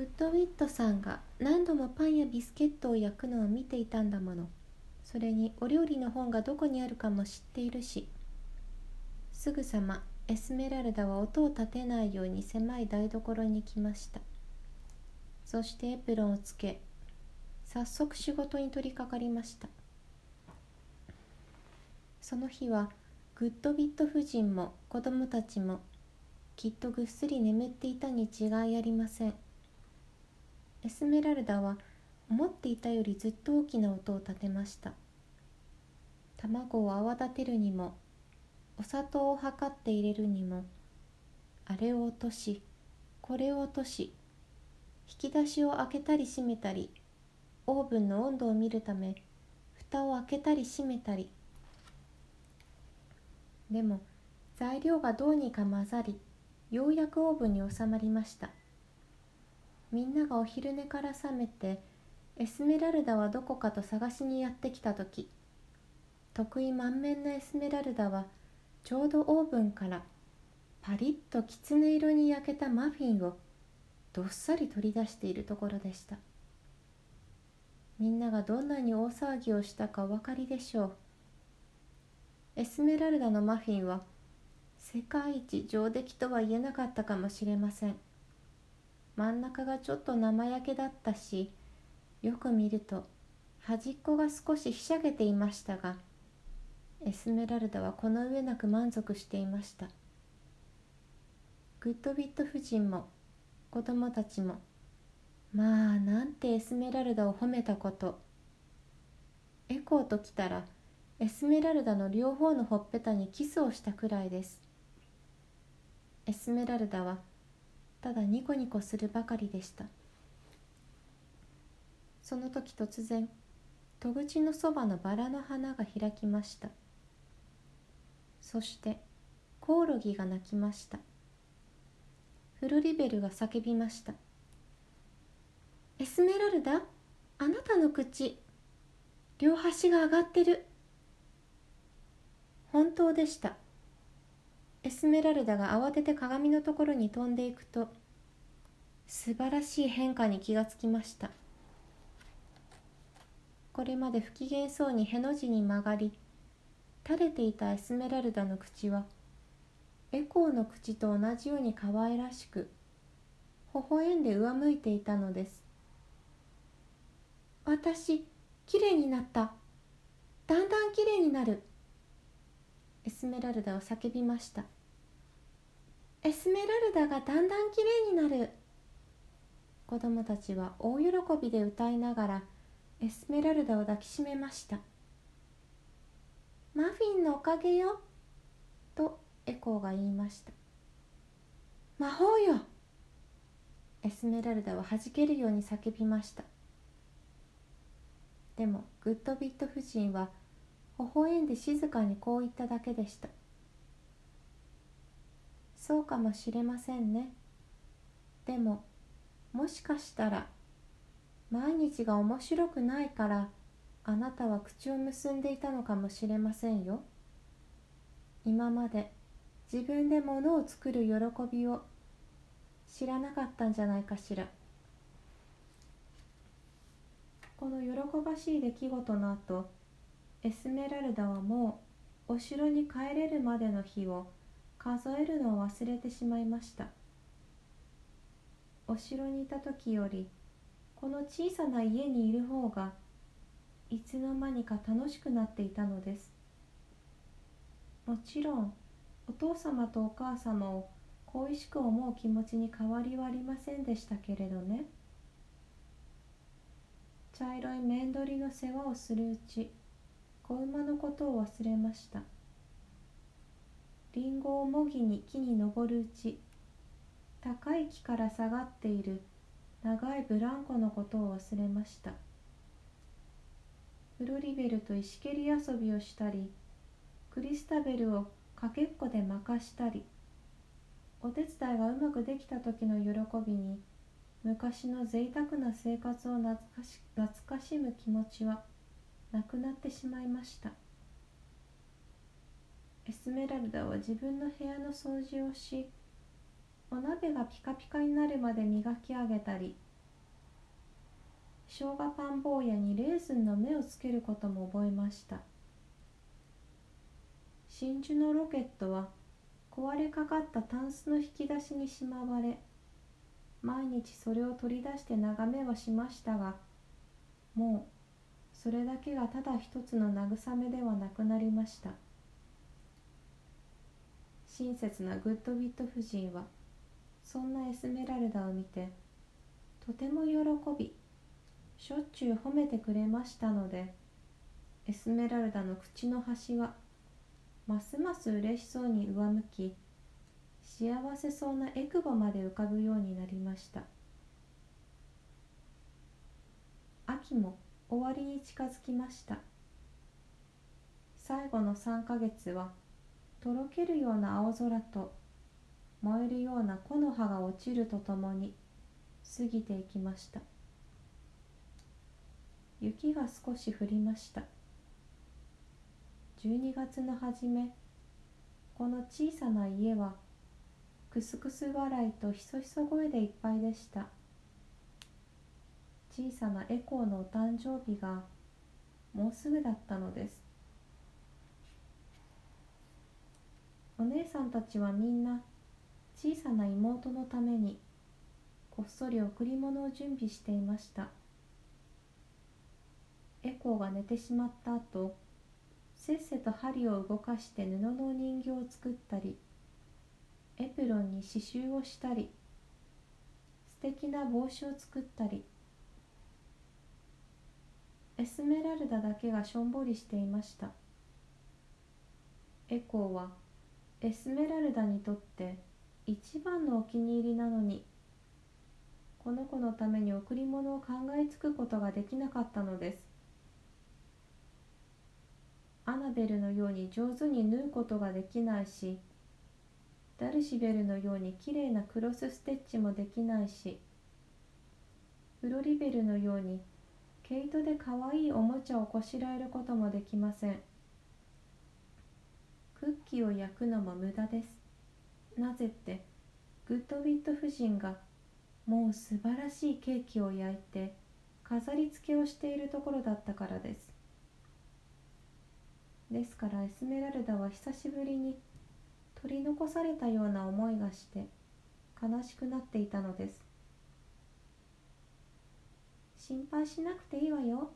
グッドウィットさんが何度もパンやビスケットを焼くのを見ていたんだもの。それにお料理の本がどこにあるかも知っているし。すぐさまエスメラルダは音を立てないように狭い台所に来ました。そしてエプロンをつけ早速仕事に取り掛かりました。その日はグッドビット夫人も子供たちもきっとぐっすり眠っていたに違いありません。エスメラルダは思っていたよりずっと大きな音を立てました。卵を泡立てるにもお砂糖を測って入れるにもあれを落としこれを落とし引き出しを開けたり閉めたりオーブンの温度を見るため蓋を開けたり閉めたり。でも材料がどうにか混ざりようやくオーブンに収まりました。みんながお昼寝から覚めてエスメラルダはどこかと探しにやってきた時得意満面のエスメラルダはちょうどオーブンからパリッときつね色に焼けたマフィンをどっさり取り出しているところでした。みんながどんなに大騒ぎをしたかお分かりでしょう。エスメラルダのマフィンは世界一上出来とは言えなかったかもしれません。真ん中がちょっと生焼けだったしよく見ると端っこが少しひしゃげていましたがエスメラルダはこの上なく満足していました。グッドビット夫人も子供たちもまあなんてエスメラルダを褒めたこと。エコーときたらエスメラルダの両方のほっぺたにキスをしたくらいです。エスメラルダはただニコニコするばかりでした。その時突然戸口のそばのバラの花が開きました。そしてコオロギが鳴きました。フルリベルが叫びました。エスメラルダあなたの口両端が上がってる。本当でした。エスメラルダが慌てて鏡のところに飛んでいくと素晴らしい変化に気がつきました。これまで不機嫌そうにへの字に曲がり垂れていたエスメラルダの口はエコーの口と同じように可愛らしく微笑んで上向いていたのです。私きれいになった。だんだんきれいになる。エスメラルダは叫びました。エスメラルダがだんだんきれいになる。子供たちは大喜びで歌いながらエスメラルダを抱きしめました。マフィンのおかげよとエコーが言いました。魔法よエスメラルダははじけるように叫びました。でもグッドビット夫人は微笑んで静かにこう言っただけでした。そうかもしれませんね。でももしかしたら毎日が面白くないからあなたは口を結んでいたのかもしれませんよ。今まで自分で物を作る喜びを知らなかったんじゃないかしら。この喜ばしい出来事の後エスメラルダはもうお城に帰れるまでの日を数えるのを忘れてしまいました。お城にいた時よりこの小さな家にいる方がいつの間にか楽しくなっていたのです。もちろんお父様とお母様を恋しく思う気持ちに変わりはありませんでしたけれどね。茶色い面取りの世話をするうち子馬のことを忘れました。りんごをもぎに木に登るうち高い木から下がっている長いブランコのことを忘れました。フロリベルと石蹴り遊びをしたりクリスタベルをかけっこでまかしたりお手伝いがうまくできた時の喜びに昔の贅沢な生活を懐かし懐かしむ気持ちはなくなってしまいました。エスメラルダは自分の部屋の掃除をしお鍋がピカピカになるまで磨き上げたり生姜パン坊やにレーズンの目をつけることも覚えました。真珠のロケットは壊れかかったタンスの引き出しにしまわれ毎日それを取り出して眺めはしましたがもうそれだけがただ一つの慰めではなくなりました。親切なグッドウィット夫人はそんなエスメラルダを見てとても喜びしょっちゅう褒めてくれましたのでエスメラルダの口の端はますます嬉しそうに上向き幸せそうなエクボまで浮かぶようになりました。秋も終わりに近づきました。最後の3ヶ月はとろけるような青空と燃えるような木の葉が落ちるとともに過ぎていきました。雪が少し降りました。12月の初めこの小さな家はクスクス笑いとひそひそ声でいっぱいでした。小さなエコーのお誕生日がもうすぐだったのです。お姉さんたちはみんな小さな妹のためにこっそり贈り物を準備していました。エコーが寝てしまった後せっせと針を動かして布の人形を作ったりエプロンに刺繍をしたり素敵な帽子を作ったりエスメラルダだけがしょんぼりしていました。エコーはエスメラルダにとって一番のお気に入りなのにこの子のために贈り物を考えつくことができなかったのです。アナベルのように上手に縫うことができないしダルシベルのようにきれいなクロスステッチもできないしフロリベルのように毛糸でかわいいおもちゃをこしらえることもできません。クッキーを焼くのも無駄です。なぜってグッドウィット夫人がもう素晴らしいケーキを焼いて飾り付けをしているところだったからです。ですからエスメラルダは久しぶりに取り残されたような思いがして悲しくなっていたのです。心配しなくていいわよ。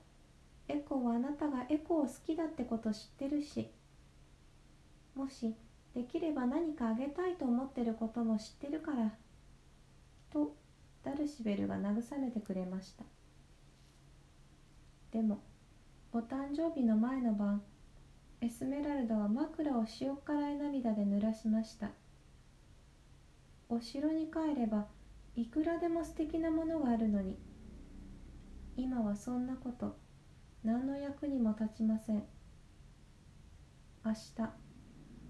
エコはあなたがエコを好きだってこと知ってるし。もしできれば何かあげたいと思ってることも知ってるから。とダルシベルが慰めてくれました。でもお誕生日の前の晩エスメラルダは枕を塩辛い涙で濡らしました。お城に帰ればいくらでも素敵なものがあるのに。今はそんなこと何の役にも立ちません。明日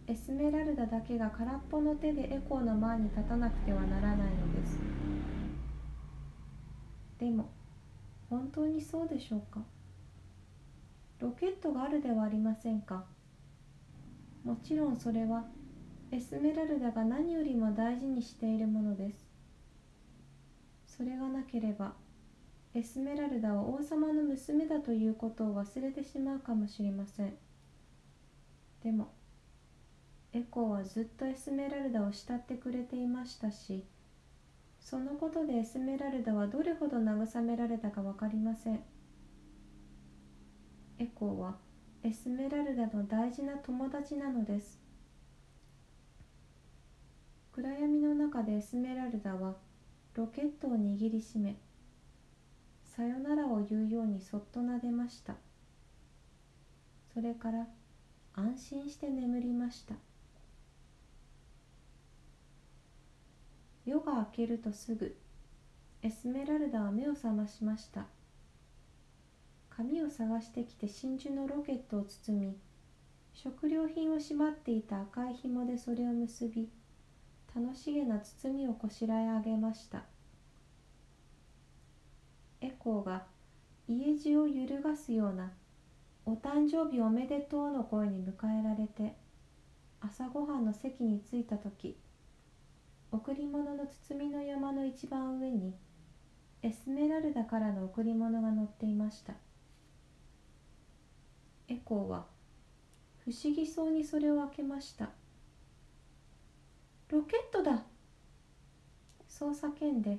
エスメラルダだけが空っぽの手でエコーの前に立たなくてはならないのです。でも本当にそうでしょうか？ロケットがあるではありませんか？もちろんそれはエスメラルダが何よりも大事にしているものです。それがなければエスメラルダは王様の娘だということを忘れてしまうかもしれません。でもエコーはずっとエスメラルダを慕ってくれていましたしそのことでエスメラルダはどれほど慰められたか分かりません。エコーはエスメラルダの大事な友達なのです。暗闇の中でエスメラルダはロケットを握りしめさよならを言うようにそっと撫でました。それから安心して眠りました。夜が明けるとすぐエスメラルダは目を覚ましました。紙を探してきて真珠のロケットを包み食料品を縛っていた赤い紐でそれを結び楽しげな包みをこしらえ上げました。エコーが家中を揺るがすような「お誕生日おめでとう」の声に迎えられて朝ごはんの席に着いた時贈り物の包みの山の一番上にエスメラルダからの贈り物が載っていました。エコーは不思議そうにそれを開けました。ロケットだ！そう叫んで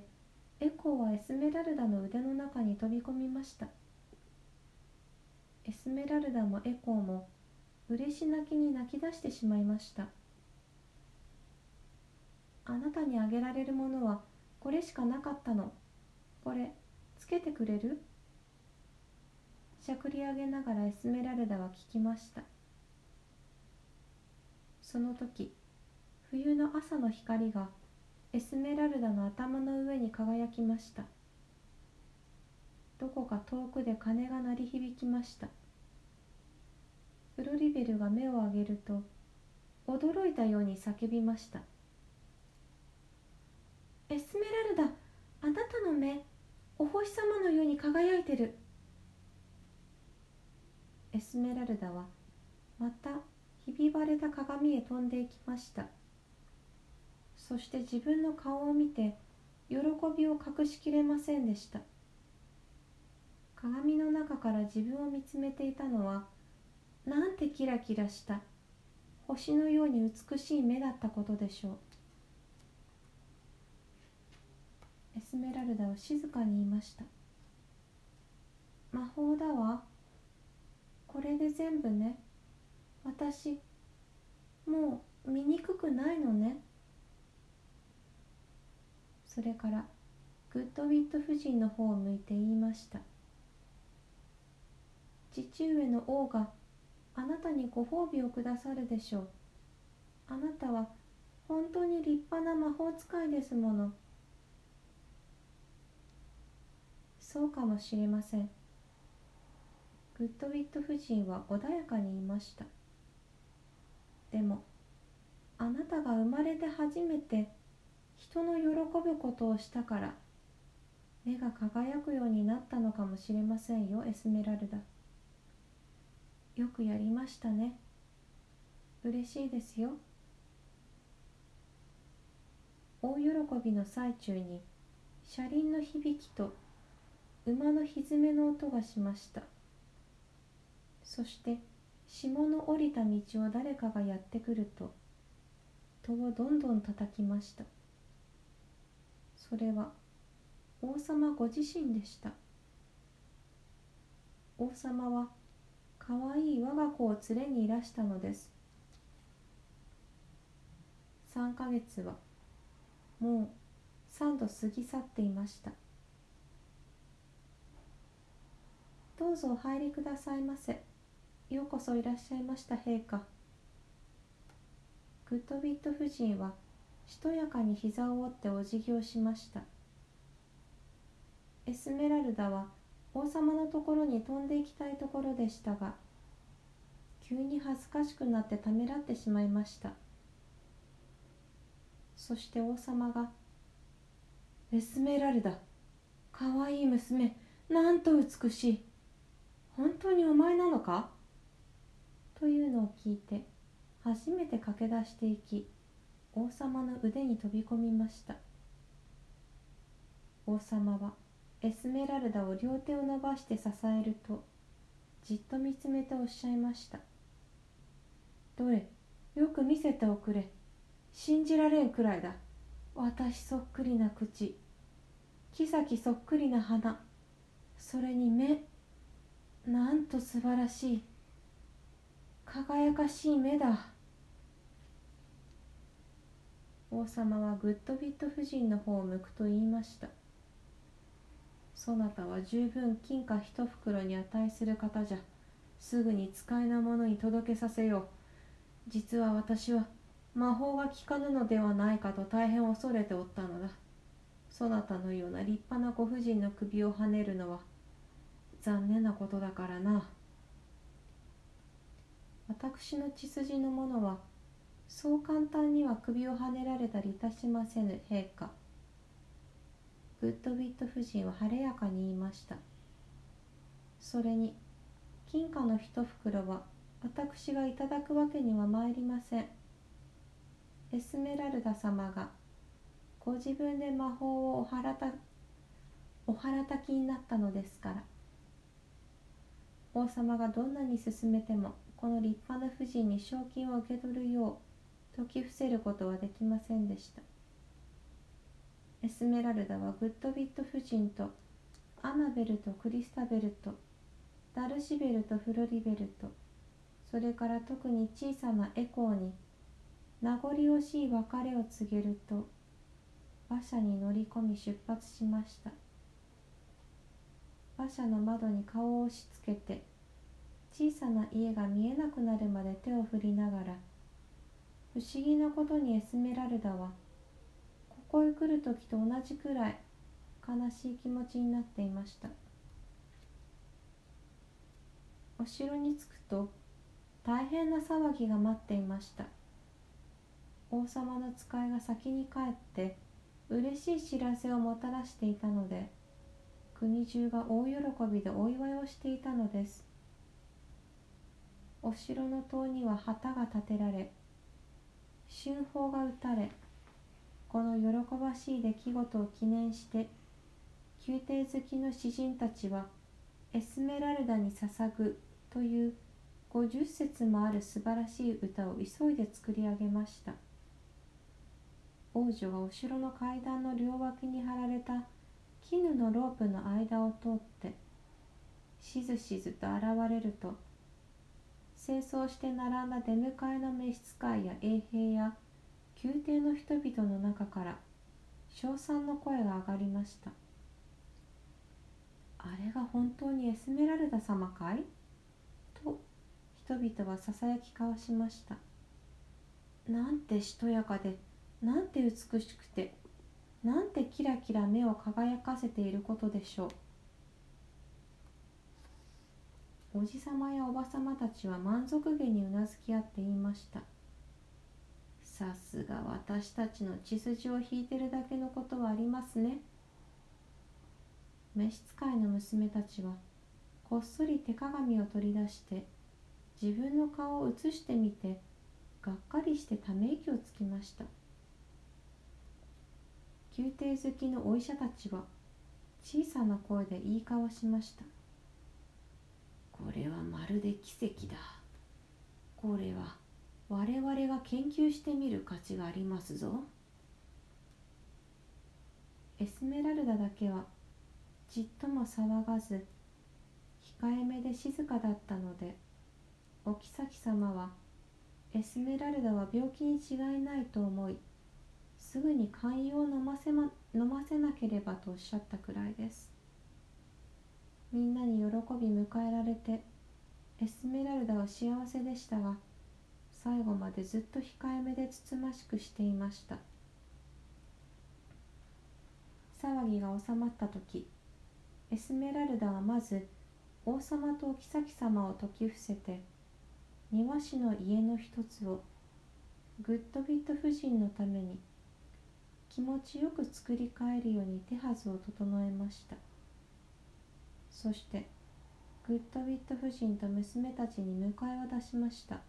エコーはエスメラルダの腕の中に飛び込みました。エスメラルダもエコーも嬉し泣きに泣き出してしまいました。あなたにあげられるものはこれしかなかったの。これつけてくれる？しゃくり上げながらエスメラルダは聞きました。その時冬の朝の光がエスメラルダの頭の上に輝きました。どこか遠くで鐘が鳴り響きました。フロリベルが目を上げると驚いたように叫びました「エスメラルダあなたの目お星様のように輝いてる」エスメラルダはまたひび割れた鏡へ飛んでいきました。そして自分の顔を見て喜びを隠しきれませんでした。鏡の中から自分を見つめていたのはなんてキラキラした星のように美しい目だったことでしょう。エスメラルダは静かに言いました。魔法だわ。これで全部ね。私もう醜くないのね。それからグッドウィット夫人の方を向いて言いました。父上の王があなたにご褒美をくださるでしょう。あなたは本当に立派な魔法使いですもの。そうかもしれません。グッドウィット夫人は穏やかに言いました。でもあなたが生まれて初めて人の喜ぶことをしたから目が輝くようになったのかもしれませんよエスメラルダ。よくやりましたね。嬉しいですよ。大喜びの最中に車輪の響きと馬のひずめの音がしました。そして霜の降りた道を誰かがやってくると戸をどんどん叩きました。それは王様ご自身でした。王様はかわいい我が子を連れにいらしたのです。3ヶ月はもう3度過ぎ去っていました。どうぞお入りくださいませ。ようこそいらっしゃいました陛下。グッドビット夫人はしとやかに膝を折ってお辞儀をしました。エスメラルダは王様のところに飛んでいきたいところでしたが急に恥ずかしくなってためらってしまいました。そして王様が「エスメラルダかわいい娘なんと美しい。本当にお前なのか?」というのを聞いて初めて駆け出していき王様の腕に飛び込みました。王様はエスメラルダを両手を伸ばして支えるとじっと見つめておっしゃいました。どれよく見せておくれ。信じられんくらいだ。私そっくりな口。木崎そっくりな花それに目。なんと素晴らしい。輝かしい目だ。王様はグッドビット夫人の方を向くと言いました。そなたは十分金貨一袋に値する方じゃ。すぐに使いの者に届けさせよう。実は私は魔法が効かぬのではないかと大変恐れておったのだ。そなたのような立派なご婦人の首をはねるのは残念なことだからな。私の血筋の者はそう簡単には首をはねられたりいたしませぬ陛下。グッドウィット夫人は晴れやかに言いました。それに金貨の一袋は私がいただくわけにはまいりません。エスメラルダ様がご自分で魔法をお払たお腹たきになったのですから。王様がどんなに進めてもこの立派な婦人に賞金を受け取るようう説き伏せることはできませんでした。エスメラルダはグッドビット夫人とアナベルとクリスタベルとダルシベルとフロリベルとそれから特に小さなエコーに名残惜しい別れを告げると馬車に乗り込み出発しました。馬車の窓に顔を押し付けて小さな家が見えなくなるまで手を振りながら不思議なことにエスメラルダはここへ来る時と同じくらい悲しい気持ちになっていました。お城に着くと大変な騒ぎが待っていました。王様の使いが先に帰って嬉しい知らせをもたらしていたので国中が大喜びでお祝いをしていたのです。お城の塔には旗が立てられ春砲が撃たれこの喜ばしい出来事を記念して宮廷好きの詩人たちはエスメラルダに捧ぐという50節もある素晴らしい歌を急いで作り上げました。王女がお城の階段の両脇に張られた絹のロープの間を通ってしずしずと現れると清掃して並んだ出迎えの召使いや衛兵や宮廷の人々の中から称賛の声が上がりました。あれが本当にエスメラルダ様かい？と人々はささやき交わしました。なんてしとやかでなんて美しくてなんてキラキラ目を輝かせていることでしょう。おじさまやおばさまたちは満足げにうなずき合って言いました。さすが私たちの血筋を引いてるだけのことはありますね。召使いの娘たちはこっそり手鏡を取り出して自分の顔を映してみてがっかりしてため息をつきました。宮廷好きのお医者たちは小さな声で言い交わしました。これはまるで奇跡だ。これは我々が研究してみる価値がありますぞ。エスメラルダだけはちっとも騒がず控えめで静かだったのでお妃様はエスメラルダは病気に違いないと思いすぐに寛容を飲ませ,、ま、飲ませなければとおっしゃったくらいです。みんなに喜び迎えられてエスメラルダは幸せでしたが最後までずっと控えめでつつましくしていました。騒ぎが収まった時エスメラルダはまず王様とお妃様を説き伏せて庭師の家の一つをグッドビット夫人のために気持ちよく作り変えるように手はずを整えました。そしてグッドウィット夫人と娘たちに迎えを出しました。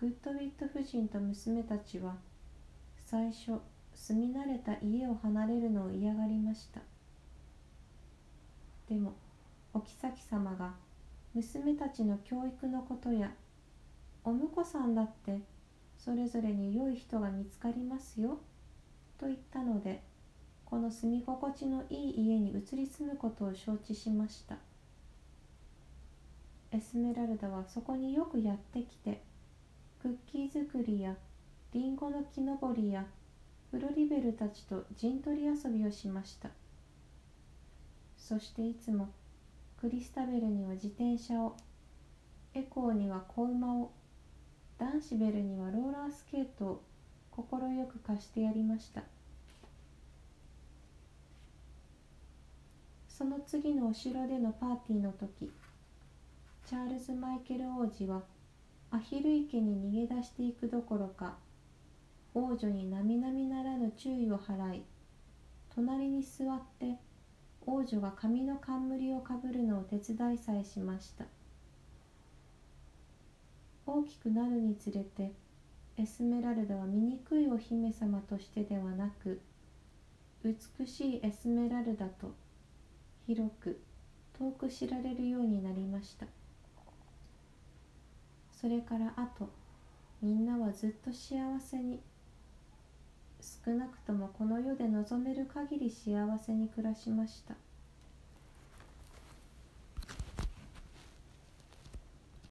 グッドウィット夫人と娘たちは最初住み慣れた家を離れるのを嫌がりました。でもお妃様が娘たちの教育のことやお婿さんだってそれぞれに良い人が見つかりますよと言ったのでこの住み心地のいい家に移り住むことを承知しました。エスメラルダはそこによくやってきてクッキー作りやリンゴの木登りやフロリベルたちと陣取り遊びをしました。そしていつもクリスタベルには自転車をエコーには子馬を男子ベルにはローラースケートを快く貸してやりました。その次のお城でのパーティーの時チャールズ・マイケル王子はアヒル池に逃げ出していくどころか王女に並々ならぬ注意を払い隣に座って王女が髪の冠をかぶるのを手伝いさえしました。大きくなるにつれてエスメラルダは醜いお姫様としてではなく美しいエスメラルダと広く遠く知られるようになりました。それからあとみんなはずっと幸せに少なくともこの世で望める限り幸せに暮らしました。